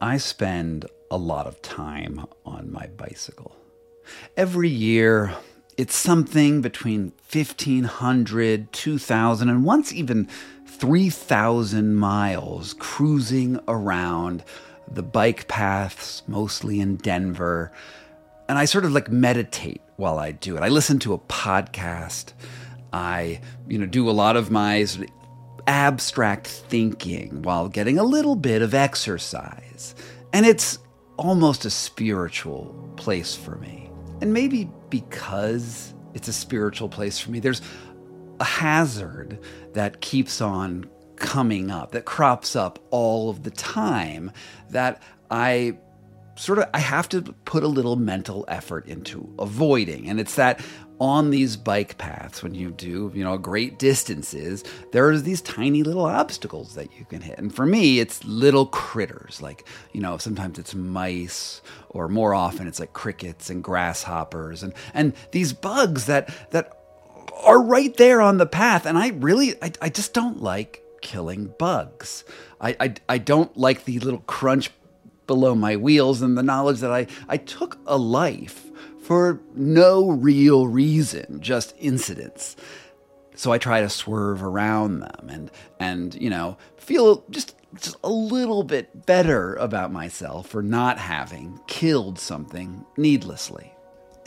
I spend a lot of time on my bicycle. Every year, it's something between 1,500, 2,000, and once even 3,000 miles cruising around the bike paths, mostly in Denver. And I sort of like meditate while I do it. I listen to a podcast. I, you know, do a lot of my sort of abstract thinking while getting a little bit of exercise. And it's almost a spiritual place for me. And maybe because it's a spiritual place for me, there's a hazard that keeps on coming up, that crops up all of the time, that I sort of I have to put a little mental effort into avoiding. And it's that on these bike paths when you do you know great distances there's these tiny little obstacles that you can hit. And for me it's little critters. Like you know sometimes it's mice or more often it's like crickets and grasshoppers. And and these bugs that that are right there on the path. And i really i, I just don't like killing bugs. I, I i don't like the little crunch below my wheels and the knowledge that i i took a life for no real reason, just incidents. So I try to swerve around them and and you know feel just just a little bit better about myself for not having killed something needlessly.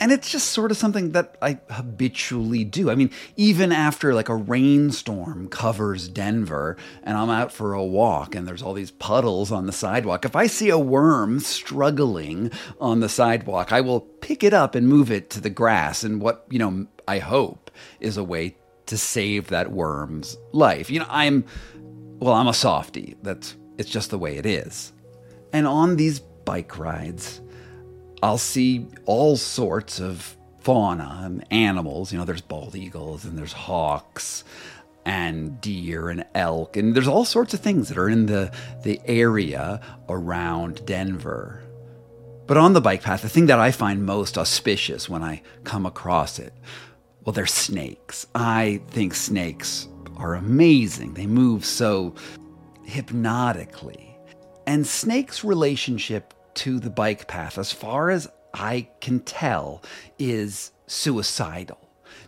And it's just sort of something that I habitually do. I mean, even after like a rainstorm covers Denver and I'm out for a walk and there's all these puddles on the sidewalk, if I see a worm struggling on the sidewalk, I will pick it up and move it to the grass. And what, you know, I hope is a way to save that worm's life. You know, I'm, well, I'm a softie. That's, it's just the way it is. And on these bike rides, I'll see all sorts of fauna and animals. You know, there's bald eagles and there's hawks and deer and elk and there's all sorts of things that are in the the area around Denver. But on the bike path, the thing that I find most auspicious when I come across it, well, they're snakes. I think snakes are amazing. They move so hypnotically. And snakes' relationship to the bike path, as far as I can tell, is suicidal.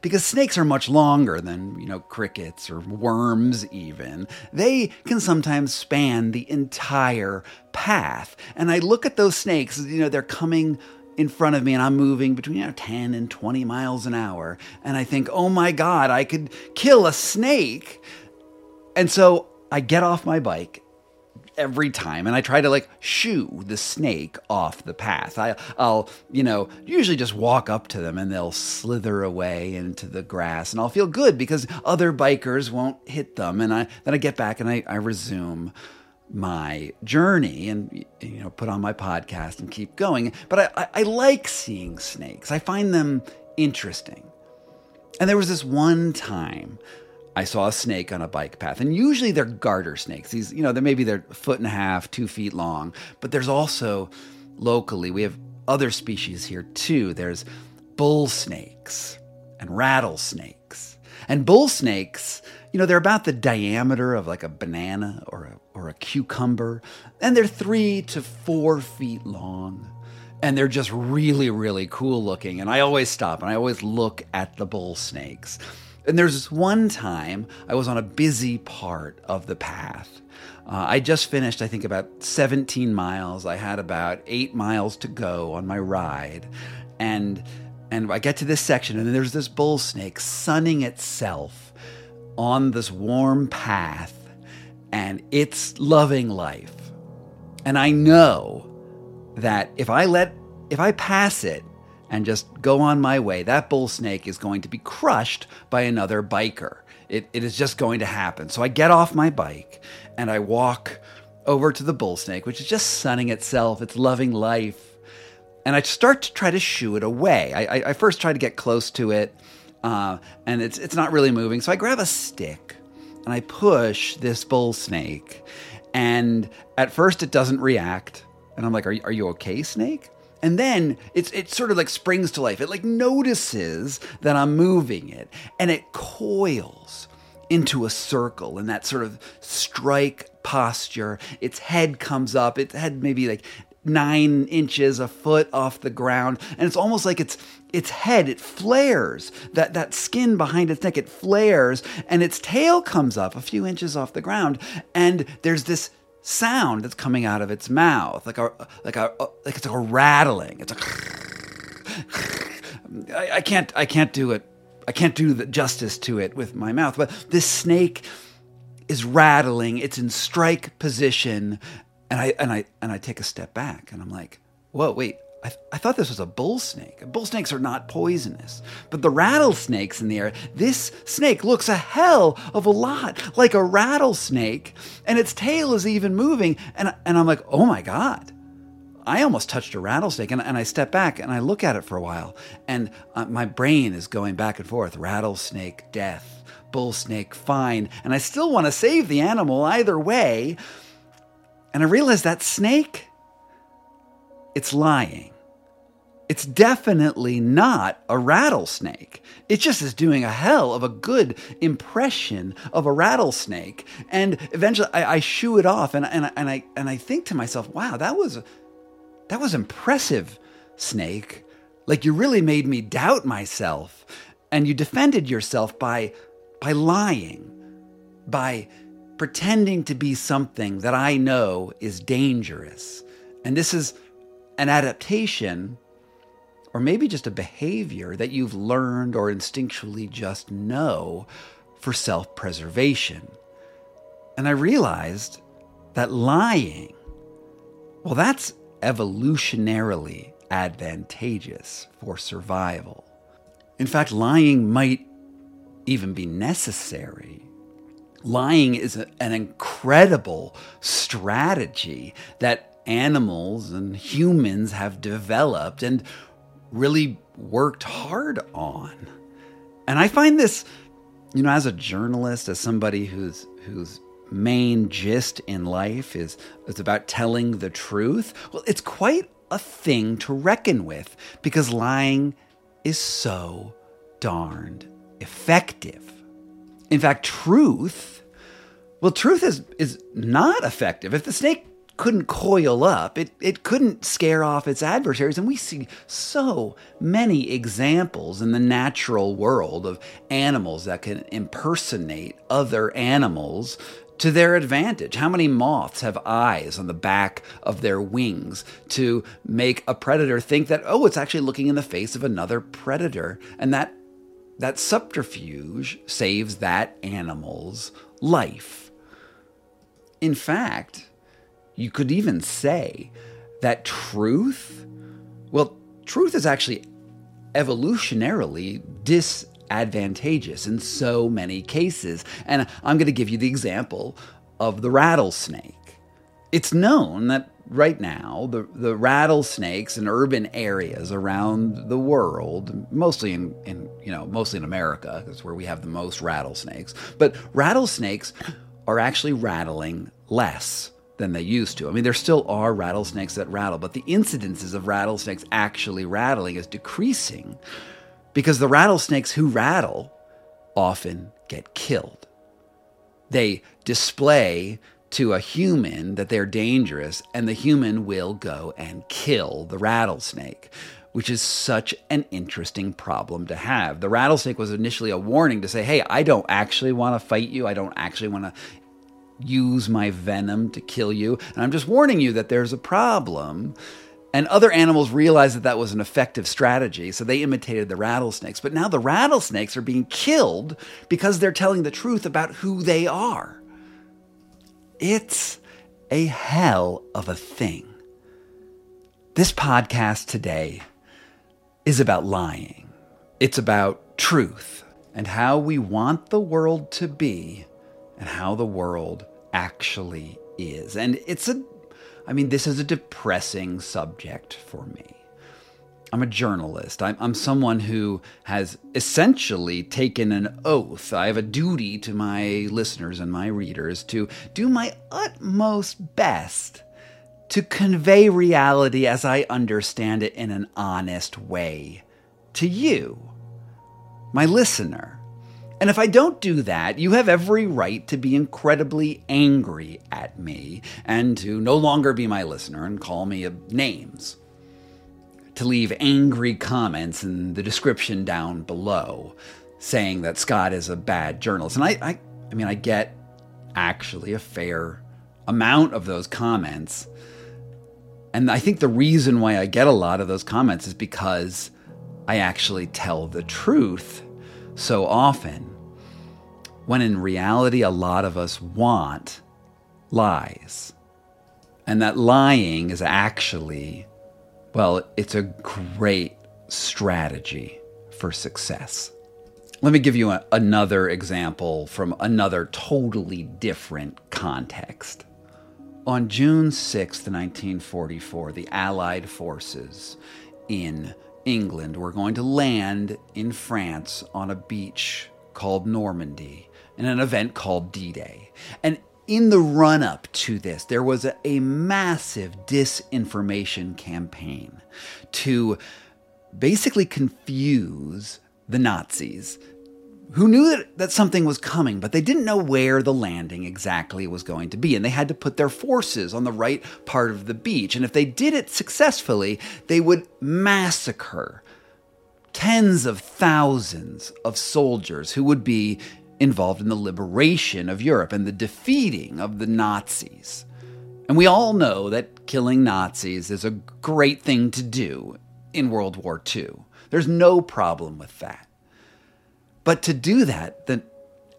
Because snakes are much longer than, you know, crickets or worms, even. They can sometimes span the entire path. And I look at those snakes, you know, they're coming in front of me and I'm moving between you know, 10 and 20 miles an hour. And I think, oh my God, I could kill a snake. And so I get off my bike every time and I try to like shoo the snake off the path. I, I'll, you know, usually just walk up to them and they'll slither away into the grass and I'll feel good because other bikers won't hit them. And I, then I get back and I, I resume my journey and you know put on my podcast and keep going but I, I, I like seeing snakes i find them interesting and there was this one time I saw a snake on a bike path, and usually they're garter snakes. These, you know, they maybe they're foot and a half, two feet long. But there's also locally we have other species here too. There's bull snakes and rattlesnakes, and bull snakes. You know, they're about the diameter of like a banana or a or a cucumber, and they're three to four feet long and they're just really, really cool looking. And I always stop and I always look at the bull snakes. And there's this one time I was on a busy part of the path. Uh, I just finished, I think, about 17 miles. I had about eight miles to go on my ride. And and I get to this section, and there's this bull snake sunning itself on this warm path, and it's loving life. And I know that if I let if I pass it, and just go on my way, that bull snake is going to be crushed by another biker. It, it is just going to happen. So I get off my bike and I walk over to the bull snake, which is just sunning itself, it's loving life. And I start to try to shoo it away. I, I, I first try to get close to it, uh, and it's, it's not really moving. So I grab a stick and I push this bull snake. And at first, it doesn't react. And I'm like, Are, are you okay, snake? And then it's it sort of like springs to life. It like notices that I'm moving it and it coils into a circle in that sort of strike posture. Its head comes up. Its head maybe like nine inches, a foot off the ground, and it's almost like its its head it flares. That that skin behind its neck it flares, and its tail comes up a few inches off the ground, and there's this sound that's coming out of its mouth, like a like a like it's like a rattling. It's like I, I can't I can't do it. I can't do the justice to it with my mouth, but this snake is rattling. It's in strike position, and I and I and I take a step back, and I'm like, "Whoa, wait! I, th- I thought this was a bull snake. Bull snakes are not poisonous, but the rattlesnakes in the area. This snake looks a hell of a lot like a rattlesnake, and its tail is even moving. And and I'm like, oh my god." I almost touched a rattlesnake, and, and I step back and I look at it for a while, and uh, my brain is going back and forth rattlesnake, death, bull snake, fine. And I still want to save the animal either way. And I realize that snake, it's lying. It's definitely not a rattlesnake. It just is doing a hell of a good impression of a rattlesnake. And eventually I, I shoo it off and, and, and, I, and I think to myself, wow, that was, that was impressive, snake. Like you really made me doubt myself. And you defended yourself by, by lying, by pretending to be something that I know is dangerous. And this is an adaptation or maybe just a behavior that you've learned or instinctually just know for self preservation. And I realized that lying, well, that's evolutionarily advantageous for survival. In fact, lying might even be necessary. Lying is a, an incredible strategy that animals and humans have developed and really worked hard on. And I find this, you know, as a journalist, as somebody who's whose main gist in life is is about telling the truth, well, it's quite a thing to reckon with because lying is so darned effective. In fact, truth, well, truth is is not effective. If the snake couldn't coil up. It, it couldn't scare off its adversaries. And we see so many examples in the natural world of animals that can impersonate other animals to their advantage. How many moths have eyes on the back of their wings to make a predator think that, oh, it's actually looking in the face of another predator? And that, that subterfuge saves that animal's life. In fact, you could even say that truth, well, truth is actually evolutionarily disadvantageous in so many cases. And I'm going to give you the example of the rattlesnake. It's known that right now the, the rattlesnakes in urban areas around the world mostly in, in you know mostly in america that's where we have the most rattlesnakes but rattlesnakes are actually rattling less than they used to. I mean, there still are rattlesnakes that rattle, but the incidences of rattlesnakes actually rattling is decreasing because the rattlesnakes who rattle often get killed. They display to a human that they're dangerous, and the human will go and kill the rattlesnake, which is such an interesting problem to have. The rattlesnake was initially a warning to say, hey, I don't actually want to fight you. I don't actually want to use my venom to kill you. And I'm just warning you that there's a problem. And other animals realized that that was an effective strategy, so they imitated the rattlesnakes. But now the rattlesnakes are being killed because they're telling the truth about who they are. It's a hell of a thing. This podcast today is about lying, it's about truth and how we want the world to be and how the world actually is. And it's a, I mean, this is a depressing subject for me. I'm a journalist. I'm, I'm, someone who has essentially taken an oath. I have a duty to my listeners and my readers to do my utmost best to convey reality as I understand it in an honest way to you, my listener. And if I don't do that, you have every right to be incredibly angry at me and to no longer be my listener and call me names. To leave angry comments in the description down below saying that Scott is a bad journalist. And I, I, I mean, I get actually a fair amount of those comments. And I think the reason why I get a lot of those comments is because I actually tell the truth so often, when in reality, a lot of us want lies. And that lying is actually, well, it's a great strategy for success. Let me give you a, another example from another totally different context. On June 6, 1944, the Allied forces in England were going to land in France on a beach called Normandy in an event called D Day. And in the run up to this, there was a, a, massive disinformation campaign to basically confuse the Nazis who knew that, that something was coming, but they didn't know where the landing exactly was going to be. And they had to put their forces on the right part of the beach. And if they did it successfully, they would massacre tens of thousands of soldiers who would be involved in the liberation of Europe and the defeating of the Nazis. And we all know that killing Nazis is a great thing to do in World War II. There's no problem with that. But to do that, the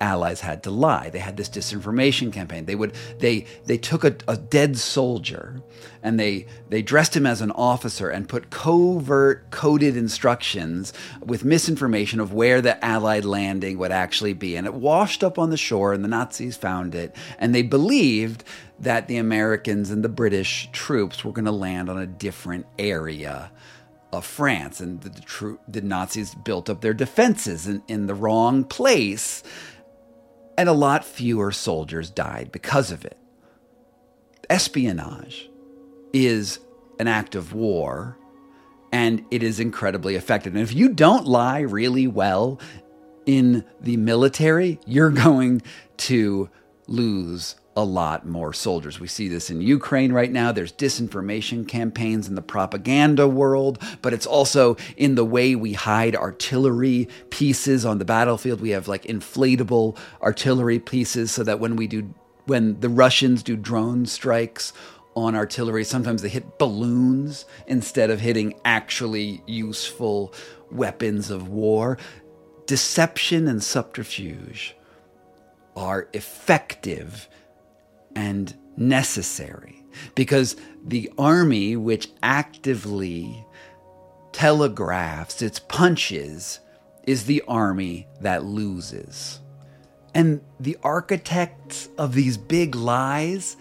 allies had to lie. They had this disinformation campaign. They would they they took a, a, dead soldier and they they dressed him as an officer and put covert coded instructions with misinformation of where the allied landing would actually be. And it washed up on the shore and the Nazis found it and they believed that the Americans and the British troops were going to land on a different area of France, and the, the, the Nazis built up their defenses in, in the wrong place, and a lot fewer soldiers died because of it. Espionage is an act of war, and it is incredibly effective. And if you don't lie really well in the military, you're going to lose a lot more soldiers. We see this in Ukraine right now. There's disinformation campaigns in the propaganda world, but it's also in the way we hide artillery pieces on the battlefield. We have like inflatable artillery pieces so that when we do when the Russians do drone strikes on artillery, sometimes they hit balloons instead of hitting actually useful weapons of war. Deception and subterfuge are effective and necessary because the army, which actively telegraphs its punches, is the army that loses. And the architects of these big lies,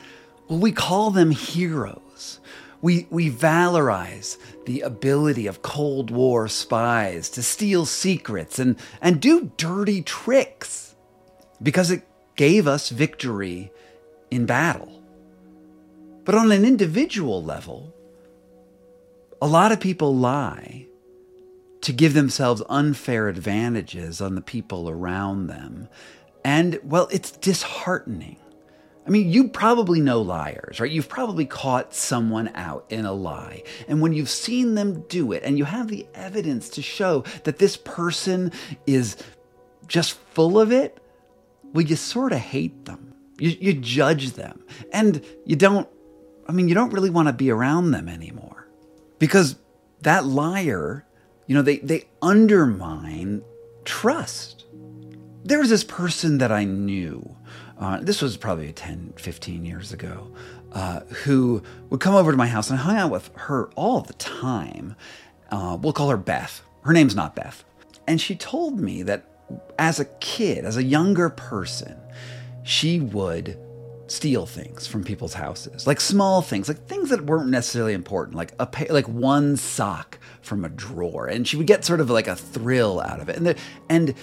well, we call them heroes. We, we valorize the ability of Cold War spies to steal secrets and, and do dirty tricks because it gave us victory in battle. But on an individual level, a lot of people lie to give themselves unfair advantages on the people around them. And, well, it's disheartening. I mean, you probably know liars, right? You've probably caught someone out in a lie. And when you've seen them do it and you have the evidence to show that this person is just full of it, well, you sort of hate them. You, you judge them. And you don't, I mean, you don't really want to be around them anymore. Because that liar, you know, they, they undermine trust. There was this person that I knew, uh, this was probably 10, 15 years ago, uh, who would come over to my house and I hung out with her all the time. Uh, we'll call her Beth. Her name's not Beth. And she told me that as a kid, as a younger person, she would steal things from people's houses, like small things, like things that weren't necessarily important, like a like one sock from a drawer, and she would get sort of like a thrill out of it. And the, and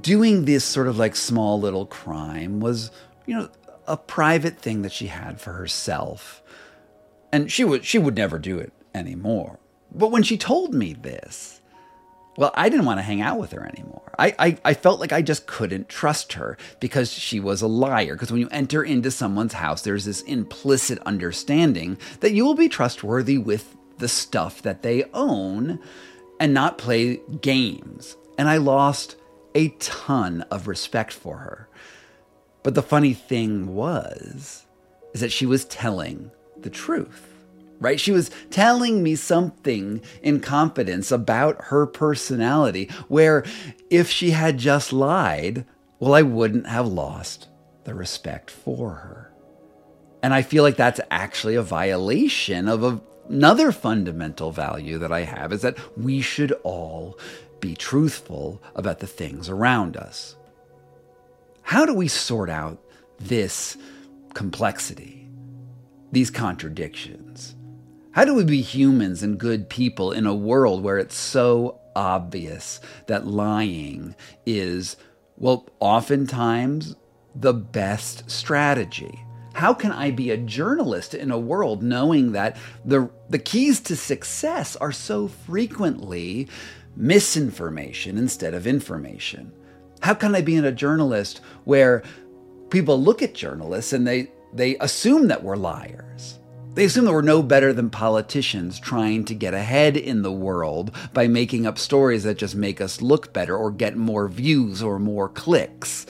doing this sort of like small little crime was, you know, a private thing that she had for herself, and she would she would never do it anymore. But when she told me this, well, I didn't want to hang out with her anymore. I, I, I, felt like I just couldn't trust her because she was a liar. Because when you enter into someone's house, there's this implicit understanding that you will be trustworthy with the stuff that they own and not play games. And I lost a ton of respect for her. But the funny thing was, is that she was telling the truth right? She was telling me something in confidence about her personality, where if she had just lied, well, I wouldn't have lost the respect for her. And I feel like that's actually a violation of a, another fundamental value that I have is that we should all be truthful about the things around us. How do we sort out this complexity, these contradictions? How do we be humans and good people in a world where it's so obvious that lying is, well, oftentimes the best strategy? How can I be a journalist in a world knowing that the, the keys to success are so frequently misinformation instead of information? How can I be a journalist where people look at journalists and they, they assume that we're liars? They assume that we're no better than politicians trying to get ahead in the world by making up stories that just make us look better or get more views or more clicks.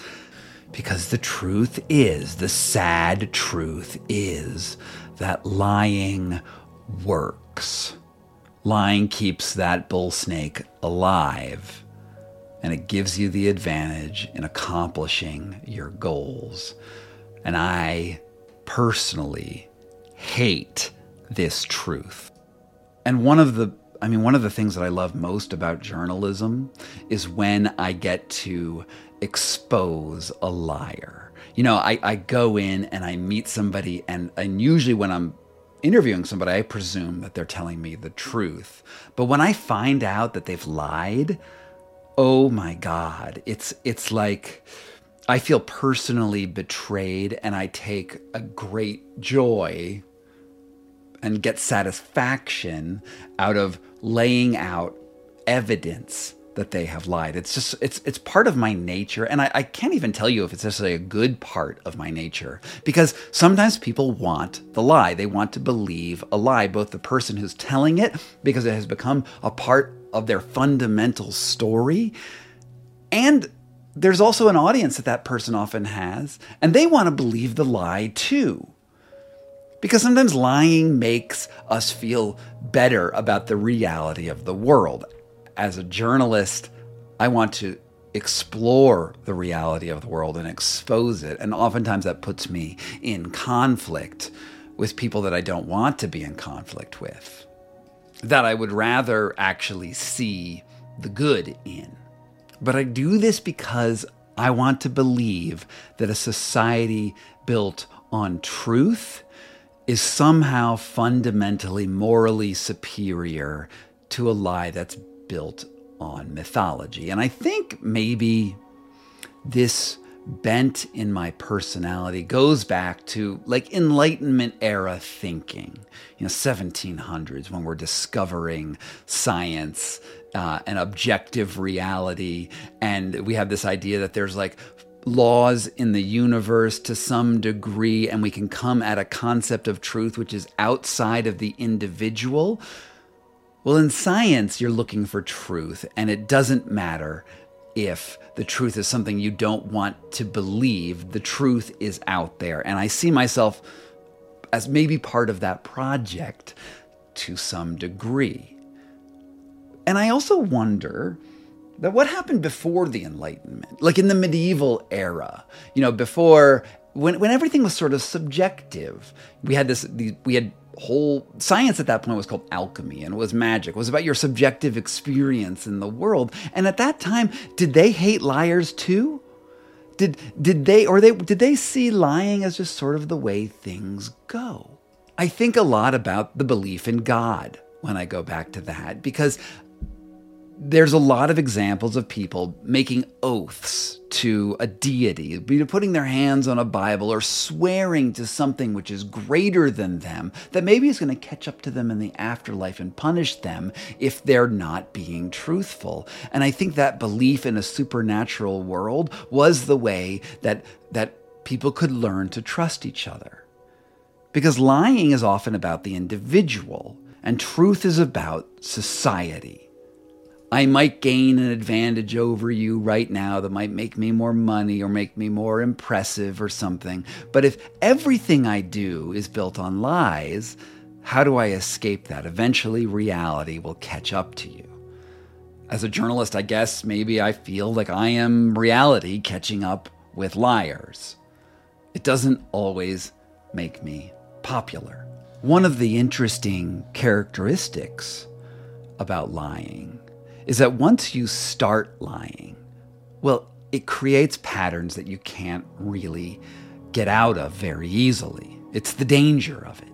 Because the truth is, the sad truth is, that lying works. Lying keeps that bull snake alive, and it gives you the advantage in accomplishing your goals. And I personally hate this truth. And one of the I mean, one of the things that I love most about journalism is when I get to expose a liar. You know, I, I go in and I meet somebody, and, and usually when I'm interviewing somebody, I presume that they're telling me the truth. But when I find out that they've lied, oh my God, it's, it's like I feel personally betrayed, and I take a great joy and get satisfaction out of laying out evidence that they have lied. It's just it's it's part of my nature, and I, I can't even tell you if it's necessarily a good part of my nature because sometimes people want the lie. They want to believe a lie, both the person who's telling it because it has become a part of their fundamental story, and there's also an audience that that person often has, and they want to believe the lie too. Because sometimes lying makes us feel better about the reality of the world. As a journalist, I want to explore the reality of the world and expose it. And oftentimes that puts me in conflict with people that I don't want to be in conflict with, that I would rather actually see the good in. But I do this because I want to believe that a society built on truth is somehow fundamentally morally superior to a lie that's built on mythology. And I think maybe this bent in my personality goes back to like enlightenment era thinking you know 1700s when we're discovering science uh, and objective reality and we have this idea that there's like laws in the universe to some degree, and we can come at a concept of truth which is outside of the individual. Well, in science, you're looking for truth, and it doesn't matter if the truth is something you don't want to believe. The truth is out there. And I see myself as maybe part of that project to some degree. And I also wonder what happened before the Enlightenment, like in the medieval era, you know, before when when everything was sort of subjective. We had this, we had whole science at that point was called alchemy and it was magic. It was about your subjective experience in the world. And at that time, did they hate liars too? Did did they or they did they see lying as just sort of the way things go? I think a lot about the belief in God when I go back to that because there's a lot of examples of people making oaths to a deity, putting their hands on a Bible or swearing to something which is greater than them that maybe is going to catch up to them in the afterlife and punish them if they're not being truthful. And I think that belief in a supernatural world was the way that that people could learn to trust each other. Because lying is often about the individual and truth is about society. I might gain an advantage over you right now that might make me more money or make me more impressive or something. But if everything I do is built on lies, how do I escape that? Eventually, reality will catch up to you. As a journalist, I guess maybe I feel like I am reality catching up with liars. It doesn't always make me popular. One of the interesting characteristics about lying is that once you start lying, well, it creates patterns that you can't really get out of very easily. It's the danger of it.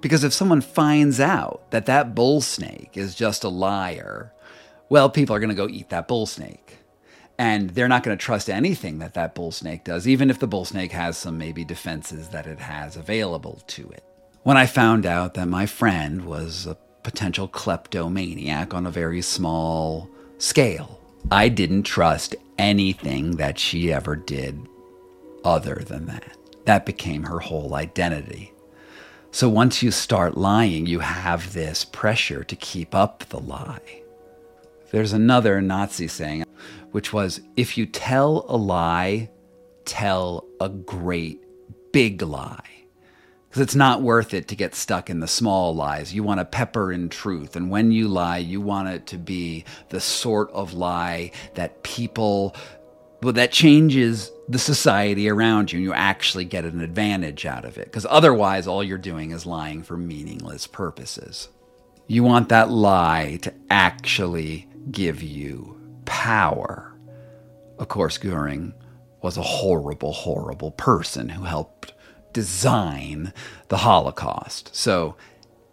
Because if someone finds out that that bull snake is just a liar, well, people are going to go eat that bull snake. And they're not going to trust anything that that bull snake does, even if the bull snake has some maybe defenses that it has available to it. When I found out that my friend was a potential kleptomaniac on a very small scale. I didn't trust anything that she ever did other than that. That became her whole identity. So once you start lying, you have this pressure to keep up the lie. There's another Nazi saying, which was if you tell a lie, tell a great big lie because it's not worth it to get stuck in the small lies. You want to pepper in truth. And when you lie, you want it to be the sort of lie that people, well, that changes the society around you and you actually get an advantage out of it. Because otherwise, all you're doing is lying for meaningless purposes. You want that lie to actually give you power. Of course, Goering was a horrible, horrible person who helped design the Holocaust. So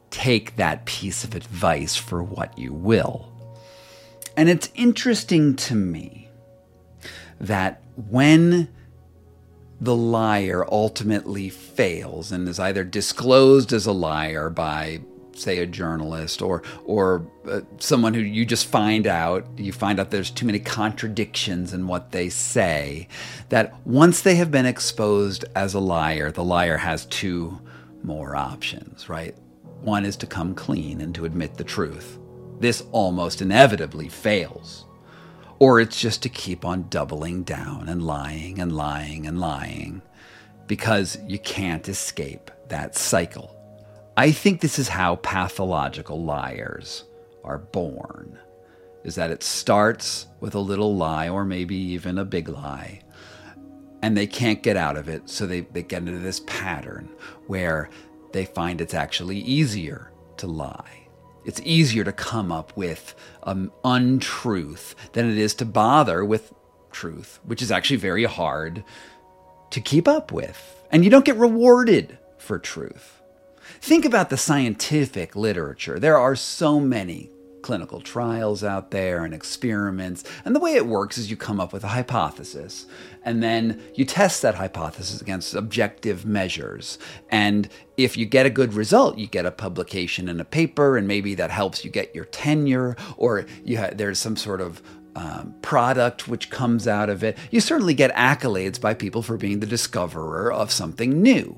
take that piece of advice for what you will. And it's interesting to me that when the liar ultimately fails and is either disclosed as a liar by say a journalist or or uh, someone who you just find out you find out there's too many contradictions in what they say that once they have been exposed as a liar the liar has two more options right? One is to come clean and to admit the truth. This almost inevitably fails. Or it's just to keep on doubling down and lying and lying and lying because you can't escape that cycle I think this is how pathological liars are born. Is that it starts with a little lie or maybe even a big lie, and they can't get out of it, so they, they get into this pattern where they find it's actually easier to lie. It's easier to come up with an untruth than it is to bother with truth, which is actually very hard to keep up with. And you don't get rewarded for truth. Think about the scientific literature. There are so many clinical trials out there and experiments. And the way it works is you come up with a hypothesis and then you test that hypothesis against objective measures. And if you get a good result, you get a publication in a paper, and maybe that helps you get your tenure, or you ha- there's some sort of um, product which comes out of it. You certainly get accolades by people for being the discoverer of something new.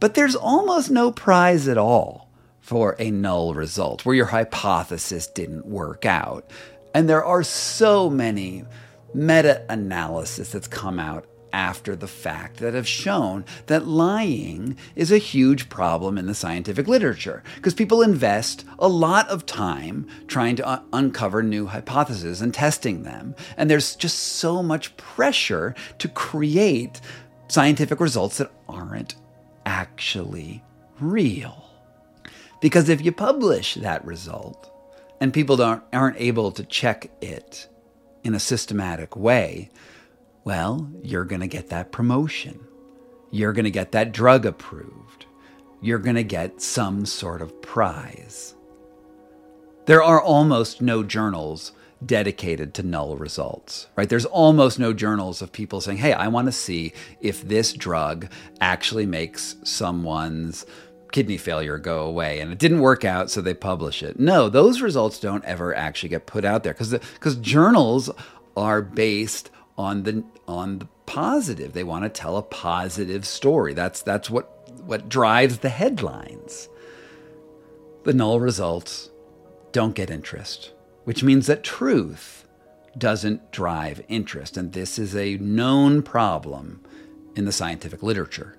But there's almost no prize at all for a null result where your hypothesis didn't work out. And there are so many meta analysis that's come out after the fact that have shown that lying is a huge problem in the scientific literature because people invest a lot of time trying to un- uncover new hypotheses and testing them. And there's just so much pressure to create scientific results that aren't actually real. Because if you publish that result and people don't, aren't able to check it in a systematic way, well, you're going to get that promotion. You're going to get that drug approved. You're going to get some sort of prize. There are almost no journals dedicated to null results, right? There's almost no journals of people saying, hey, I want to see if this drug actually makes someone's kidney failure go away and it didn't work out so they publish it. No those results don't ever actually get put out there because because the, journals are based on the on the positive. They want to tell a positive story. That's that's what what drives the headlines. The null results don't get interest which means that truth doesn't drive interest. And this is a known problem in the scientific literature.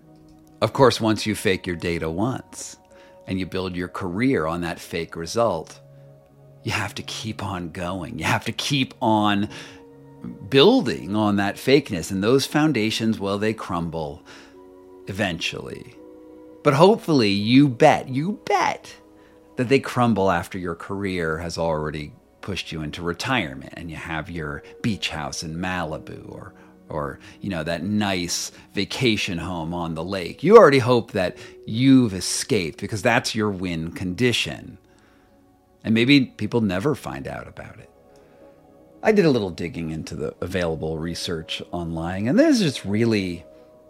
Of course, once you fake your data once and you build your career on that fake result, you have to keep on going. You have to keep on building on that fakeness. And those foundations, well, they crumble eventually. But hopefully, you bet, you bet that they crumble after your career has already pushed you into retirement and you have your beach house in Malibu or or you know that nice vacation home on the lake. You already hope that you've escaped because that's your win condition. And maybe people never find out about it. I did a little digging into the available research on lying, and there's just really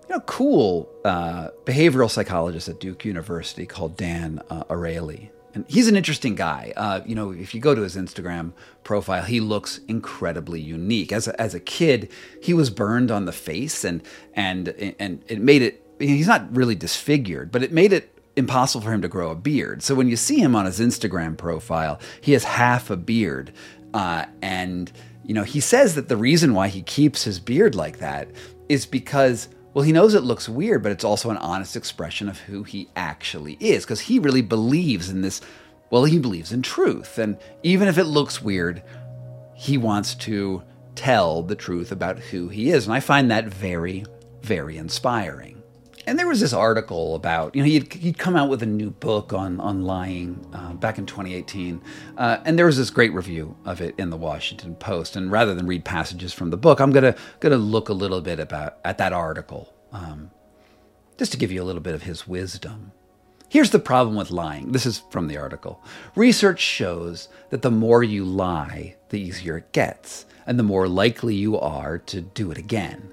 you know, cool uh, behavioral psychologist at Duke University called Dan uh, Ariely and he's an interesting guy. Uh, you know, if you go to his Instagram profile, he looks incredibly unique. As a, as a kid, he was burned on the face, and and and it made it. He's not really disfigured, but it made it impossible for him to grow a beard. So when you see him on his Instagram profile, he has half a beard, uh, and you know he says that the reason why he keeps his beard like that is because well, he knows it looks weird, but it's also an honest expression of who he actually is because he really believes in this. Well, he believes in truth. And even if it looks weird, he wants to tell the truth about who he is. And I find that very, very inspiring and there was this article about you know he'd, he'd come out with a new book on on lying uh, back in 2018 uh, and there was this great review of it in the washington post. And rather than read passages from the book i'm gonna gonna look a little bit about at that article um, just to give you a little bit of his wisdom. Here's the problem with lying. This is from the article. Research shows that the more you lie the easier it gets and the more likely you are to do it again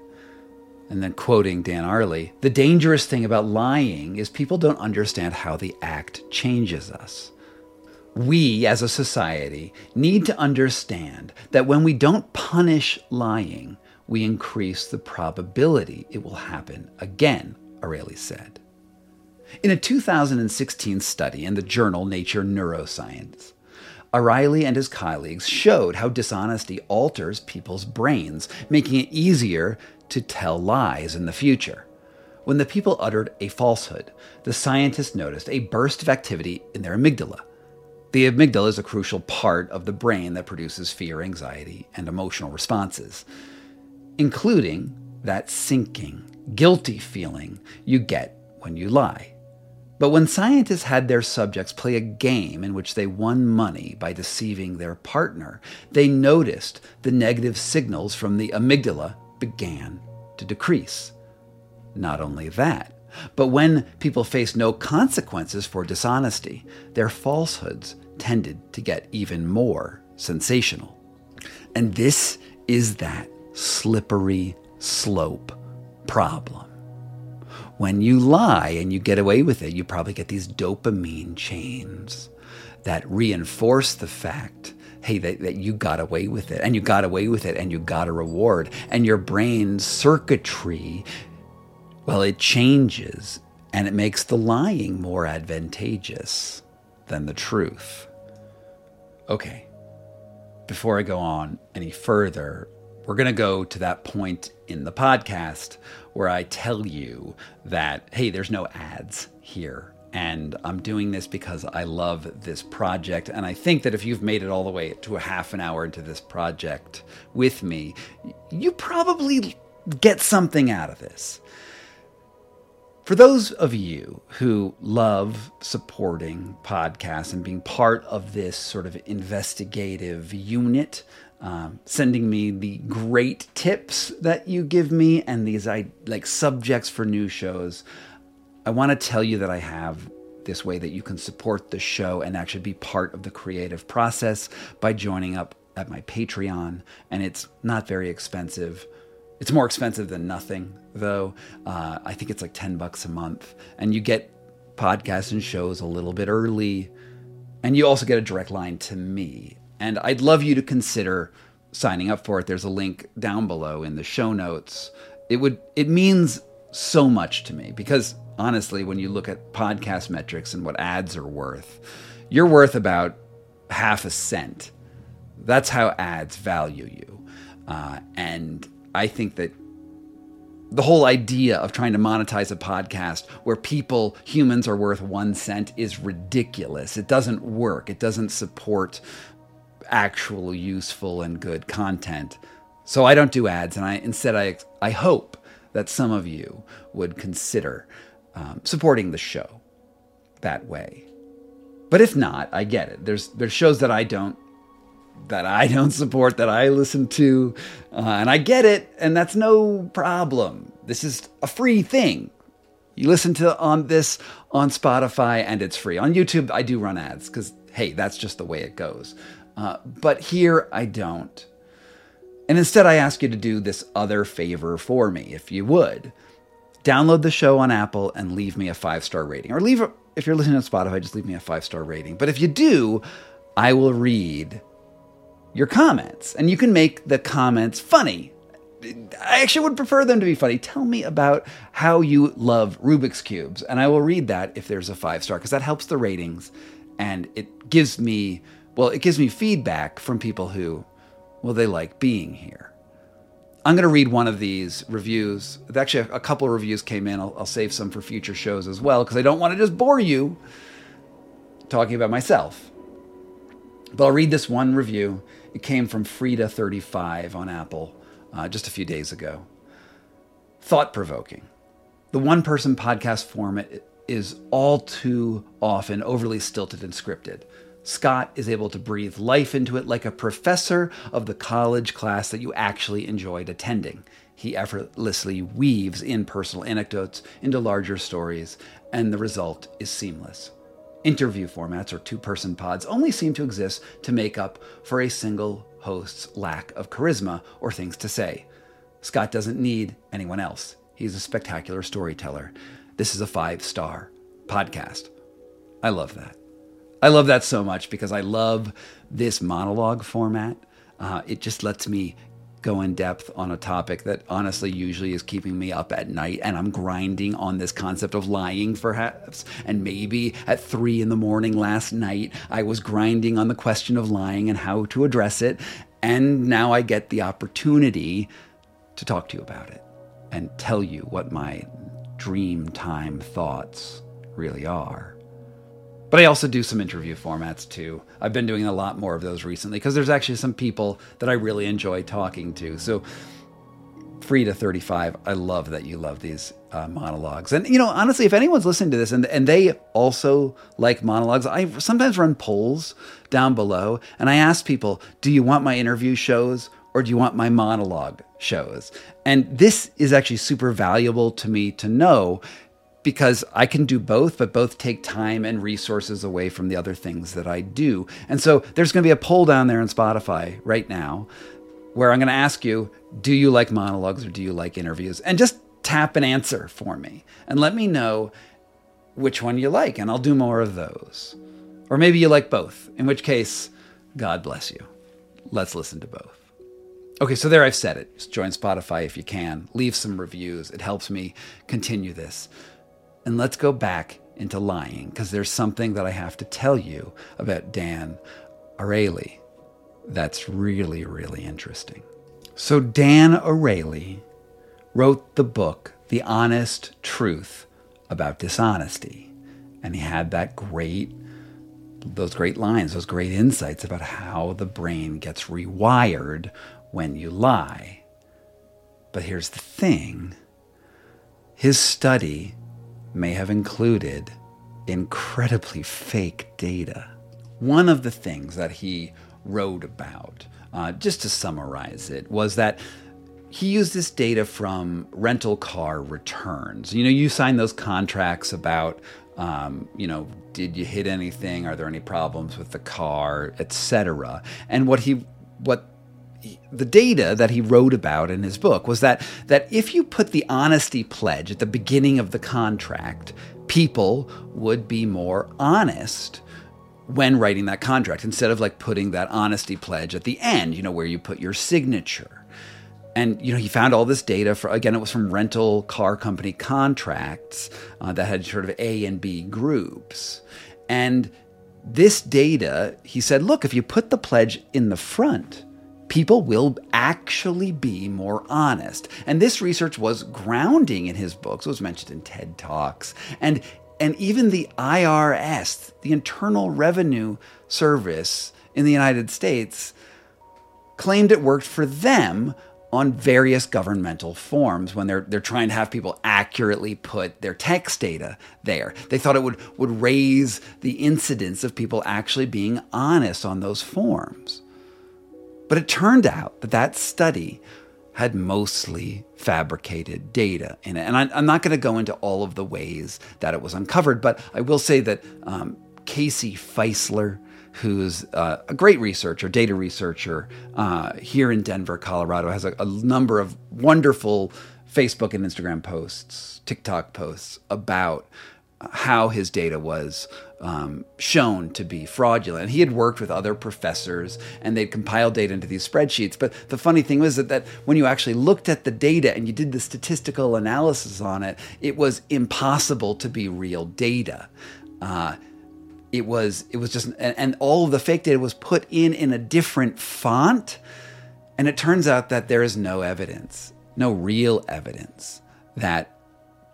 and then quoting Dan Ariely, the dangerous thing about lying is people don't understand how the act changes us. We, as a society, need to understand that when we don't punish lying, we increase the probability it will happen again, Ariely said. In a 2016 study in the journal Nature Neuroscience, Ariely and his colleagues showed how dishonesty alters people's brains, making it easier to tell lies in the future. When the people uttered a falsehood, the scientists noticed a burst of activity in their amygdala. The amygdala is a crucial part of the brain that produces fear, anxiety, and emotional responses, including that sinking, guilty feeling you get when you lie. But when scientists had their subjects play a game in which they won money by deceiving their partner, they noticed the negative signals from the amygdala began to decrease. Not only that, but when people faced no consequences for dishonesty, their falsehoods tended to get even more sensational. And this is that slippery slope problem. When you lie and you get away with it, you probably get these dopamine chains that reinforce the fact hey, that, that you got away with it and you got away with it and you got a reward. And your brain's circuitry, well, it changes and it makes the lying more advantageous than the truth. Okay, before I go on any further, we're going to go to that point in the podcast where I tell you that, hey, there's no ads here and I'm doing this because I love this project. And I think that if you've made it all the way to a half an hour into this project with me, you probably get something out of this. For those of you who love supporting podcasts and being part of this sort of investigative unit, um, sending me the great tips that you give me and these like subjects for new shows, I want to tell you that I have this way that you can support the show and actually be part of the creative process by joining up at my Patreon. And it's not very expensive. It's more expensive than nothing, though. Uh, I think it's like 10 bucks a month. And you get podcasts and shows a little bit early. And you also get a direct line to me. And I'd love you to consider signing up for it. There's a link down below in the show notes. It would it means so much to me because honestly, when you look at podcast metrics and what ads are worth, you're worth about half a cent. That's how ads value you. Uh, and I think that the whole idea of trying to monetize a podcast where people, humans, are worth one cent is ridiculous. It doesn't work, it doesn't support actual useful and good content. So I don't do ads, and I instead I I hope that some of you would consider um, supporting the show that way. But if not, I get it. There's there's shows that I don't that I don't support that I listen to, uh, and I get it, and that's no problem. This is a free thing. You listen to on this on Spotify, and it's free. On YouTube, I do run ads because hey, that's just the way it goes. Uh, but here I don't. And instead, I ask you to do this other favor for me, if you would. Download the show on Apple and leave me a five star rating. Or leave, if you're listening on Spotify, just leave me a five star rating. But if you do, I will read your comments. And you can make the comments funny. I actually would prefer them to be funny. Tell me about how you love Rubik's Cubes. And I will read that if there's a five star, because that helps the ratings and it gives me, well, it gives me feedback from people who well, they like being here. I'm going to read one of these reviews. Actually, a couple of reviews came in. I'll, I'll save some for future shows as well because I don't want to just bore you talking about myself. But I'll read this one review. It came from Frida35 on Apple uh, just a few days ago. Thought provoking. The one person podcast format is all too often overly stilted and scripted. Scott is able to breathe life into it like a professor of the college class that you actually enjoyed attending. He effortlessly weaves in personal anecdotes into larger stories, and the result is seamless. Interview formats or two person pods only seem to exist to make up for a single host's lack of charisma or things to say. Scott doesn't need anyone else. He's a spectacular storyteller. This is a five star podcast. I love that. I love that so much because I love this monologue format. Uh, it just lets me go in depth on a topic that honestly usually is keeping me up at night and I'm grinding on this concept of lying perhaps and maybe at 3 in the morning last night I was grinding on the question of lying and how to address it and now I get the opportunity to talk to you about it and tell you what my dream time thoughts really are. But I also do some interview formats too. I've been doing a lot more of those recently because there's actually some people that I really enjoy talking to. So, free to 35, I love that you love these uh, monologues. And, you know, honestly, if anyone's listening to this and, and they also like monologues, I sometimes run polls down below and I ask people, do you want my interview shows or do you want my monologue shows? And this is actually super valuable to me to know because I can do both, but both take time and resources away from the other things that I do. And so there's going to be a poll down there on Spotify right now where I'm going to ask you, do you like monologues or do you like interviews? And just tap an answer for me and let me know which one you like, and I'll do more of those. Or maybe you like both, in which case, God bless you. Let's listen to both. Okay, so there I've said it. Just join Spotify if you can. Leave some reviews. It helps me continue this. And let's go back into lying because there's something that I have to tell you about Dan Ariely that's really, really interesting. So, Dan Ariely wrote the book, The Honest Truth About Dishonesty. And he had that great, those great lines, those great insights about how the brain gets rewired when you lie. But here's the thing his study may have included incredibly fake data. One of the things that he wrote about, uh, just to summarize it, was that he used this data from rental car returns. You know, you sign those contracts about Um, you know, did you hit anything? Are there any problems with the car, etc. And what he what the data that he wrote about in his book was that that if you put the honesty pledge at the beginning of the contract, people would be more honest when writing that contract instead of like putting that honesty pledge at the end, you know, where you put your signature. And you know, he found all this data for again, it was from rental car company contracts uh, that had sort of A and B groups. And this data, he said, look, if you put the pledge in the front, people will actually be more honest. And this research was grounding in his books, it was mentioned in TED Talks. And and even the IRS, the Internal Revenue Service in the United States, claimed it worked for them on various governmental forms when they're they're trying to have people accurately put their tax data there. They thought it would would raise the incidence of people actually being honest on those forms. But it turned out that that study had mostly fabricated data in it. And I, am not going to go into all of the ways that it was uncovered, but I will say that um, Casey Fiesler, who's uh, a great researcher, data researcher uh, here in Denver, Colorado, has a, a number of wonderful Facebook and Instagram posts, TikTok posts about how his data was um, shown to be fraudulent. He had worked with other professors and they'd compiled data into these spreadsheets. But the funny thing was that, that when you actually looked at the data and you did the statistical analysis on it, it was impossible to be real data. Uh, it was it was just and, and all of the fake data was put in in a different font, and it turns out that there is no evidence, no real evidence that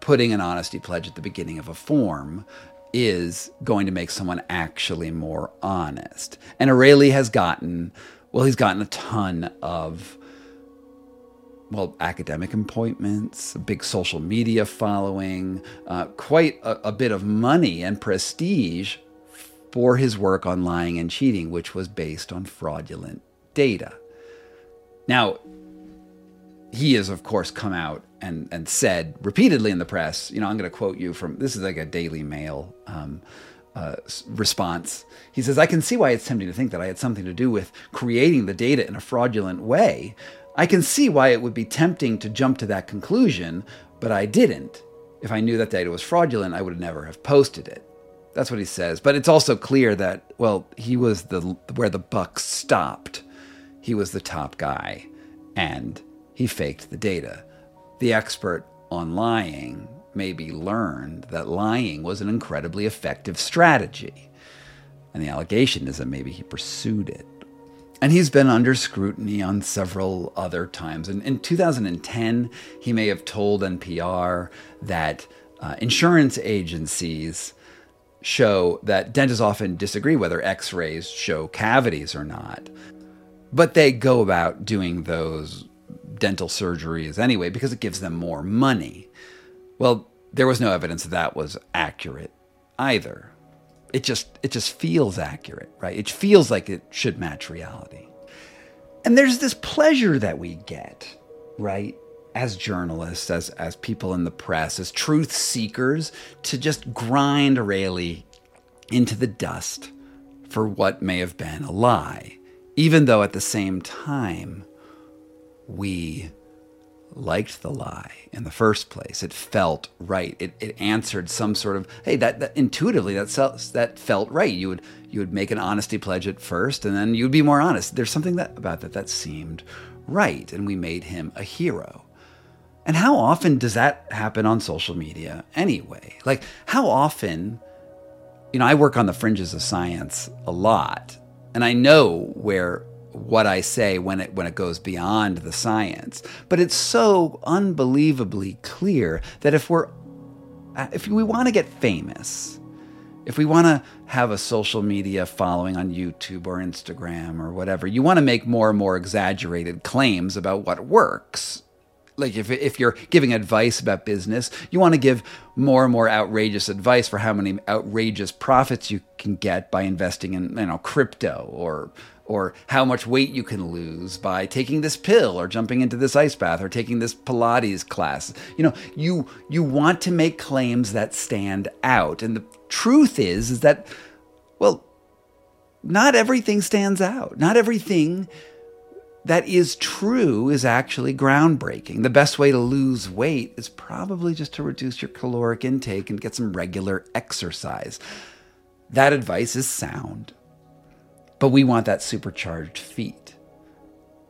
putting an honesty pledge at the beginning of a form is going to make someone actually more honest. And Ariely has gotten, well, he's gotten a ton of, well, academic appointments, a big social media following, uh, quite a, a bit of money and prestige for his work on lying and cheating, which was based on fraudulent data. Now, he has, of course, come out and, and said repeatedly in the press, you know, I'm going to quote you from this is like a Daily Mail um, uh, response. He says, I can see why it's tempting to think that I had something to do with creating the data in a fraudulent way. I can see why it would be tempting to jump to that conclusion, but I didn't. If I knew that data was fraudulent, I would never have posted it. That's what he says. But it's also clear that, well, he was the where the buck stopped. He was the top guy. And he faked the data. The expert on lying maybe learned that lying was an incredibly effective strategy. And the allegation is that maybe he pursued it. And he's been under scrutiny on several other times. And in 2010, he may have told NPR that uh, insurance agencies show that dentists often disagree whether x rays show cavities or not. But they go about doing those dental surgeries anyway because it gives them more money. Well, there was no evidence that that was accurate either. It just it just feels accurate, right? It feels like it should match reality. And there's this pleasure that we get, right? As journalists, as as people in the press, as truth seekers, to just grind Ariely into the dust for what may have been a lie, even though at the same time we liked the lie in the first place. It felt right. It, it answered some sort of hey that, that intuitively that that felt right. You would you would make an honesty pledge at first, and then you'd be more honest. There's something that about that that seemed right, and we made him a hero. And how often does that happen on social media anyway? Like how often, you know, I work on the fringes of science a lot, and I know where what I say when it when it goes beyond the science. But it's so unbelievably clear that if we're uh, if we want to get famous, if we want to have a social media following on YouTube or Instagram or whatever, you want to make more and more exaggerated claims about what works. Like if if you're giving advice about business, you want to give more and more outrageous advice for how many outrageous profits you can get by investing in you know crypto or or how much weight you can lose by taking this pill or jumping into this ice bath or taking this pilates class. You know you you want to make claims that stand out. And the truth is is that well not everything stands out. Not everything that is true is actually groundbreaking. The best way to lose weight is probably just to reduce your caloric intake and get some regular exercise. That advice is sound. But we want that supercharged feat.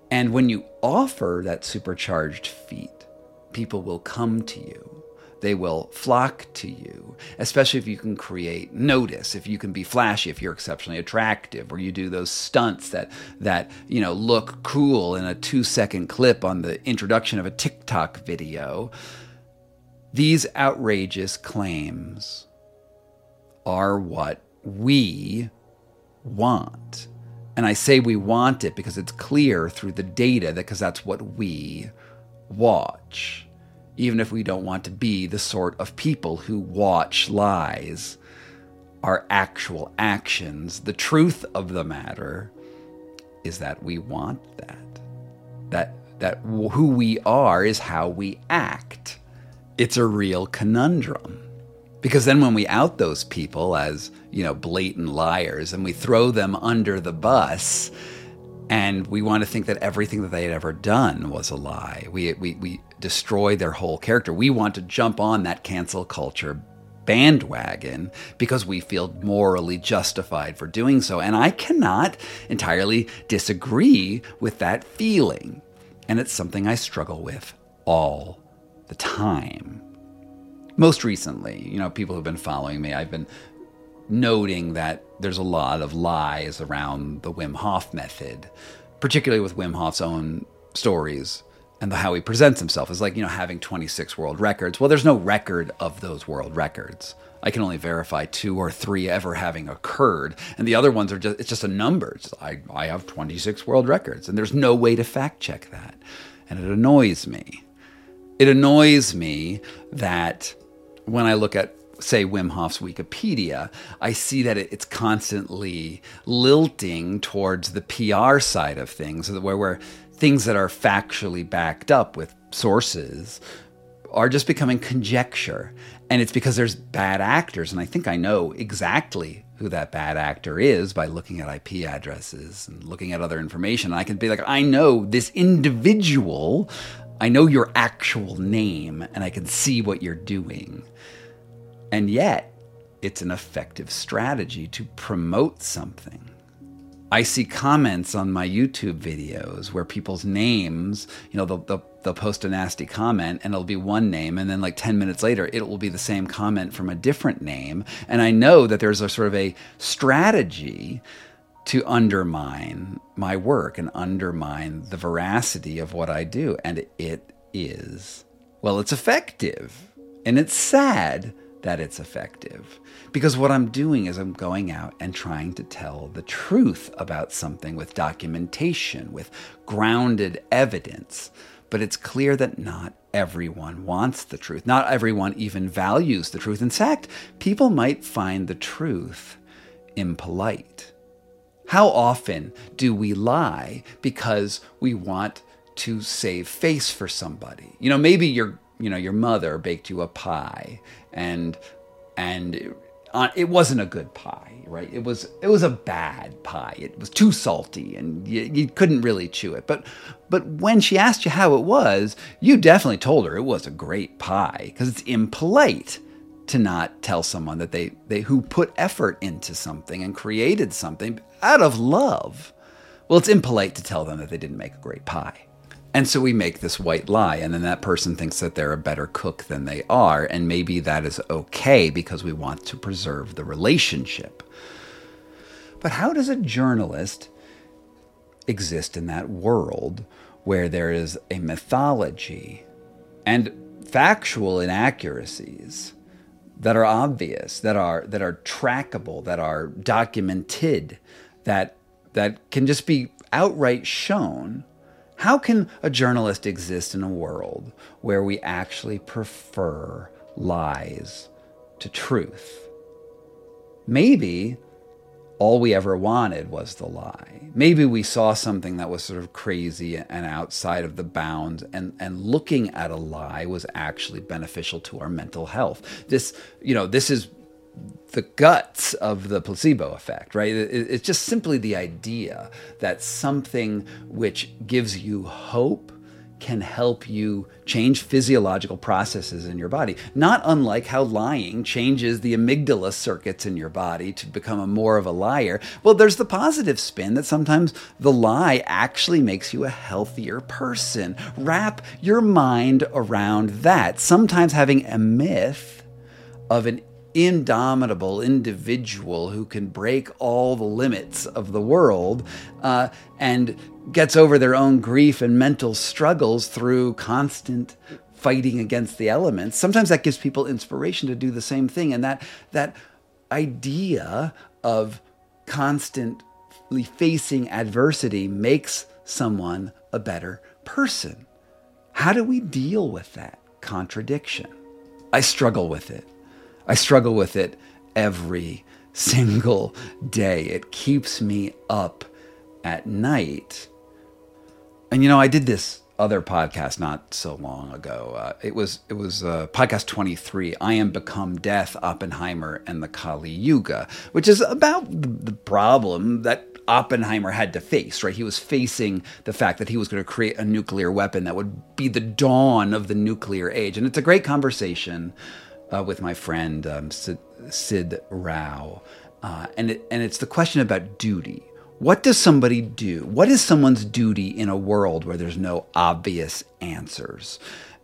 And when you offer that supercharged feat, people will come to you. They will flock to you, especially if you can create notice, if you can be flashy, if you're exceptionally attractive, or you do those stunts that that you know look cool in a two-second clip on the introduction of a TikTok video. These outrageous claims are what we want. And I say we want it because it's clear through the data that because that's what we watch. Even if we don't want to be the sort of people who watch lies, our actual actions, the truth of the matter is that we want that. That that who we are is how we act. It's a real conundrum. Because then when we out those people as, you know, blatant liars and we throw them under the bus and we want to think that everything that they had ever done was a lie. We, we, we destroy their whole character. We want to jump on that cancel culture bandwagon because we feel morally justified for doing so. And I cannot entirely disagree with that feeling. And it's something I struggle with all the time most recently, you know, people who've been following me, I've been noting that there's a lot of lies around the Wim Hof method, particularly with Wim Hof's own stories and the, how he presents himself as like, you know, having 26 world records. Well, there's no record of those world records. I can only verify two or three ever having occurred, and the other ones are just it's just a number. It's, I I have 26 world records, and there's no way to fact check that, and it annoys me. It annoys me that when I look at say Wim Hof's Wikipedia, I see that it's constantly lilting towards the PR side of things, where, where things that are factually backed up with sources are just becoming conjecture. And it's because there's bad actors. And I think I know exactly who that bad actor is by looking at IP addresses and looking at other information. And I can be like, I know this individual I know your actual name and I can see what you're doing. And yet, it's an effective strategy to promote something. I see comments on my YouTube videos where people's names, you know, they'll, they'll, they'll, post a nasty comment and it'll be one name. And then, like 10 minutes later, it will be the same comment from a different name. And I know that there's a sort of a strategy to undermine my work and undermine the veracity of what I do. And it is, well, it's effective. And it's sad that it's effective. Because what I'm doing is I'm going out and trying to tell the truth about something with documentation, with grounded evidence. But it's clear that not everyone wants the truth. Not everyone even values the truth. In fact, people might find the truth impolite. How often do we lie because we want to save face for somebody? You know, maybe your you know your mother baked you a pie and and it, uh, it wasn't a good pie, right? It was it was a bad pie. It was too salty and you, you couldn't really chew it. But but when she asked you how it was, you definitely told her it was a great pie because it's impolite to not tell someone that they, they who put effort into something and created something out of love. Well, it's impolite to tell them that they didn't make a great pie. And so we make this white lie, and then that person thinks that they're a better cook than they are, and maybe that is okay because we want to preserve the relationship. But how does a journalist exist in that world where there is a mythology and factual inaccuracies that are obvious, that are that are trackable, that are documented, that that can just be outright shown, How can a journalist exist in a world where we actually prefer lies to truth? Maybe all we ever wanted was the lie. Maybe we saw something that was sort of crazy and outside of the bounds, and, and looking at a lie was actually beneficial to our mental health. This, you know, this is the guts of the placebo effect, right? It's just simply the idea that something which gives you hope can help you change physiological processes in your body. Not unlike how lying changes the amygdala circuits in your body to become a more of a liar. Well, there's the positive spin that sometimes the lie actually makes you a healthier person. Wrap your mind around that. Sometimes having a myth of an indomitable individual who can break all the limits of the world uh, and gets over their own grief and mental struggles through constant fighting against the elements. Sometimes that gives people inspiration to do the same thing. And that that idea of constantly facing adversity makes someone a better person. How do we deal with that contradiction? I struggle with it. I struggle with it every single day. It keeps me up at night. And you know, I did this other podcast not so long ago. Uh, it was it was uh, podcast 23. I am become death, Oppenheimer and the Kali Yuga, which is about the, the problem that Oppenheimer had to face, right? He was facing the fact that he was going to create a nuclear weapon that would be the dawn of the nuclear age. And it's a great conversation uh, with my friend um, Sid, Sid, Rao, uh, and it, and it's the question about duty. What does somebody do? What is someone's duty in a world where there's no obvious answers?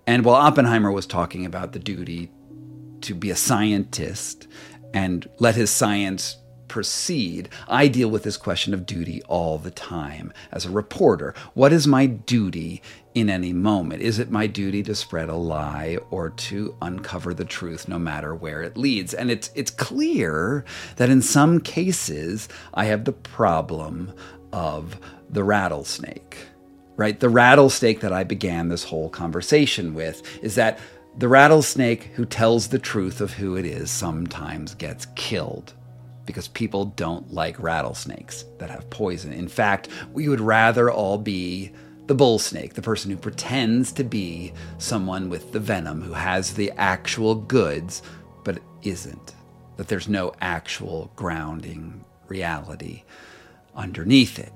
And while Oppenheimer was talking about the duty to be a scientist and let his science proceed, I deal with this question of duty all the time as a reporter. What is my duty in any moment? Is it my duty to spread a lie or to uncover the truth no matter where it leads? And it's it's clear that in some cases I have the problem of the rattlesnake. Right? The rattlesnake that I began this whole conversation with is that the rattlesnake who tells the truth of who it is sometimes gets killed because people don't like rattlesnakes that have poison. In fact, we would rather all be the bull snake, the person who pretends to be someone with the venom, who has the actual goods, but isn't. That there's no actual grounding reality underneath it.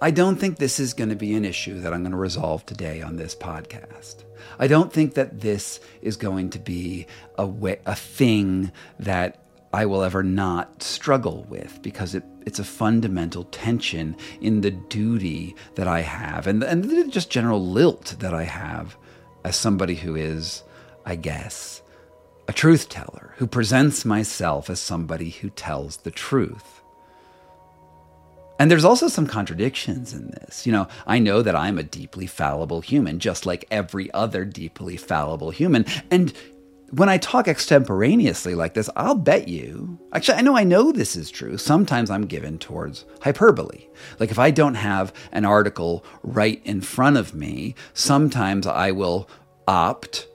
I don't think this is going to be an issue that I'm going to resolve today on this podcast. I don't think that this is going to be a, way, a thing that I will ever not struggle with because it, it's a fundamental tension in the duty that I have and, and just general lilt that I have as somebody who is, I guess, a truth teller, who presents myself as somebody who tells the truth. And there's also some contradictions in this. You know, I know that I'm a deeply fallible human, just like every other deeply fallible human. And when I talk extemporaneously like this, I'll bet you, actually, I know I know this is true. Sometimes I'm given towards hyperbole. Like if I don't have an article right in front of me, sometimes I will opt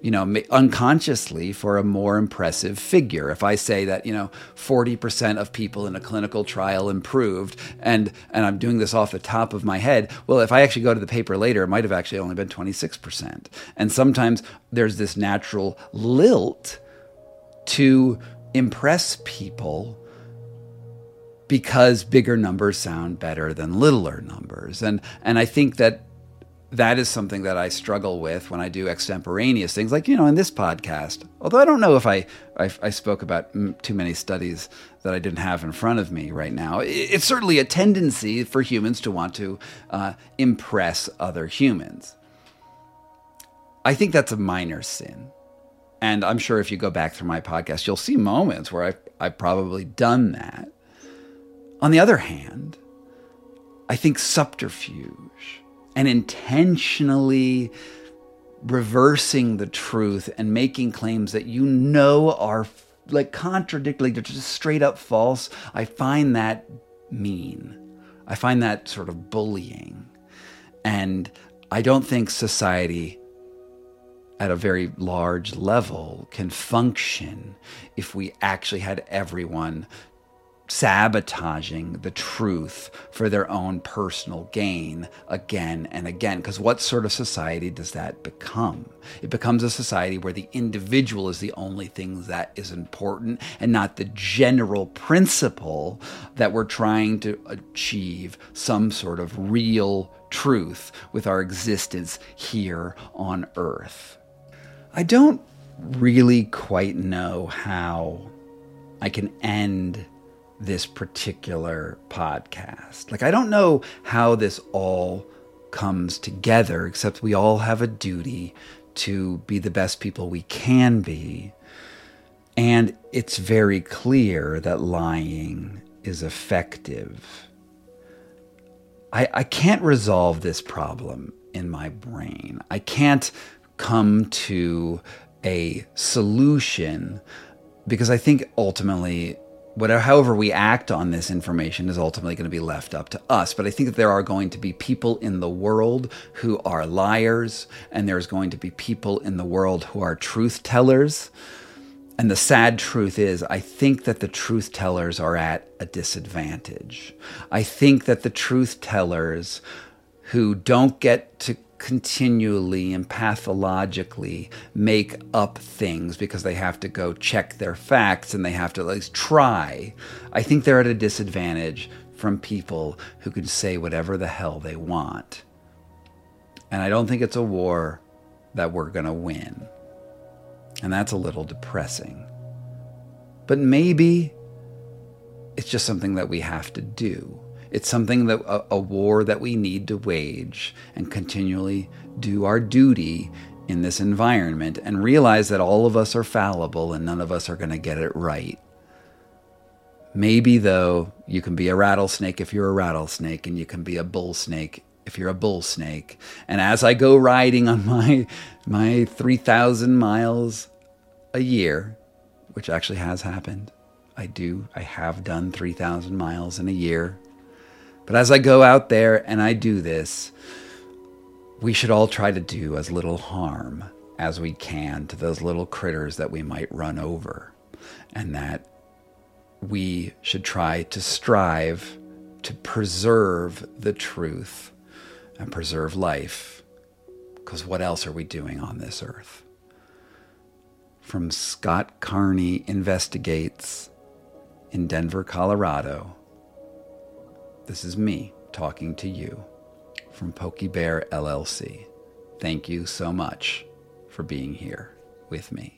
you know, unconsciously for a more impressive figure. If I say that, you know, 40% of people in a clinical trial improved and and I'm doing this off the top of my head, well, if I actually go to the paper later, it might have actually only been 26%. And sometimes there's this natural lilt to impress people because bigger numbers sound better than littler numbers. And and I think that that is something that I struggle with when I do extemporaneous things, like you know in this podcast. Although I don't know if I I, I spoke about too many studies that I didn't have in front of me right now. It's certainly a tendency for humans to want to uh, impress other humans. I think that's a minor sin, and I'm sure if you go back through my podcast, you'll see moments where I've I've probably done that. On the other hand, I think subterfuge and intentionally reversing the truth and making claims that you know are like contradictory, they're just straight up false. I find that mean. I find that sort of bullying. And I don't think society at a very large level can function if we actually had everyone sabotaging the truth for their own personal gain again and again. Because what sort of society does that become? It becomes a society where the individual is the only thing that is important and not the general principle that we're trying to achieve some sort of real truth with our existence here on earth. I don't really quite know how I can end this particular podcast. Like, I don't know how this all comes together, except we all have a duty to be the best people we can be. And it's very clear that lying is effective. I, I can't resolve this problem in my brain. I can't come to a solution because I think ultimately whatever however we act on this information is ultimately going to be left up to us. But i think that there are going to be people in the world who are liars and there's going to be people in the world who are truth tellers. And the sad truth is i think that the truth tellers are at a disadvantage. I think that the truth tellers who don't get to continually and pathologically make up things because they have to go check their facts and they have to at least try. I think they're at a disadvantage from people who can say whatever the hell they want. And I don't think it's a war that we're going to win. And that's a little depressing. But maybe it's just something that we have to do. It's something that a, a war that we need to wage and continually do our duty in this environment and realize that all of us are fallible and none of us are going to get it right. Maybe, though, you can be a rattlesnake if you're a rattlesnake, and you can be a bull snake if you're a bull snake. And as I go riding on my, my 3,000 miles a year, which actually has happened, I do, I have done 3,000 miles in a year but as I go out there and I do this, we should all try to do as little harm as we can to those little critters that we might run over. And that we should try to strive to preserve the truth and preserve life. Because what else are we doing on this earth? From Scott Carney Investigates in Denver, Colorado. This is me talking to you from PokeyBear LLC. Thank you so much for being here with me.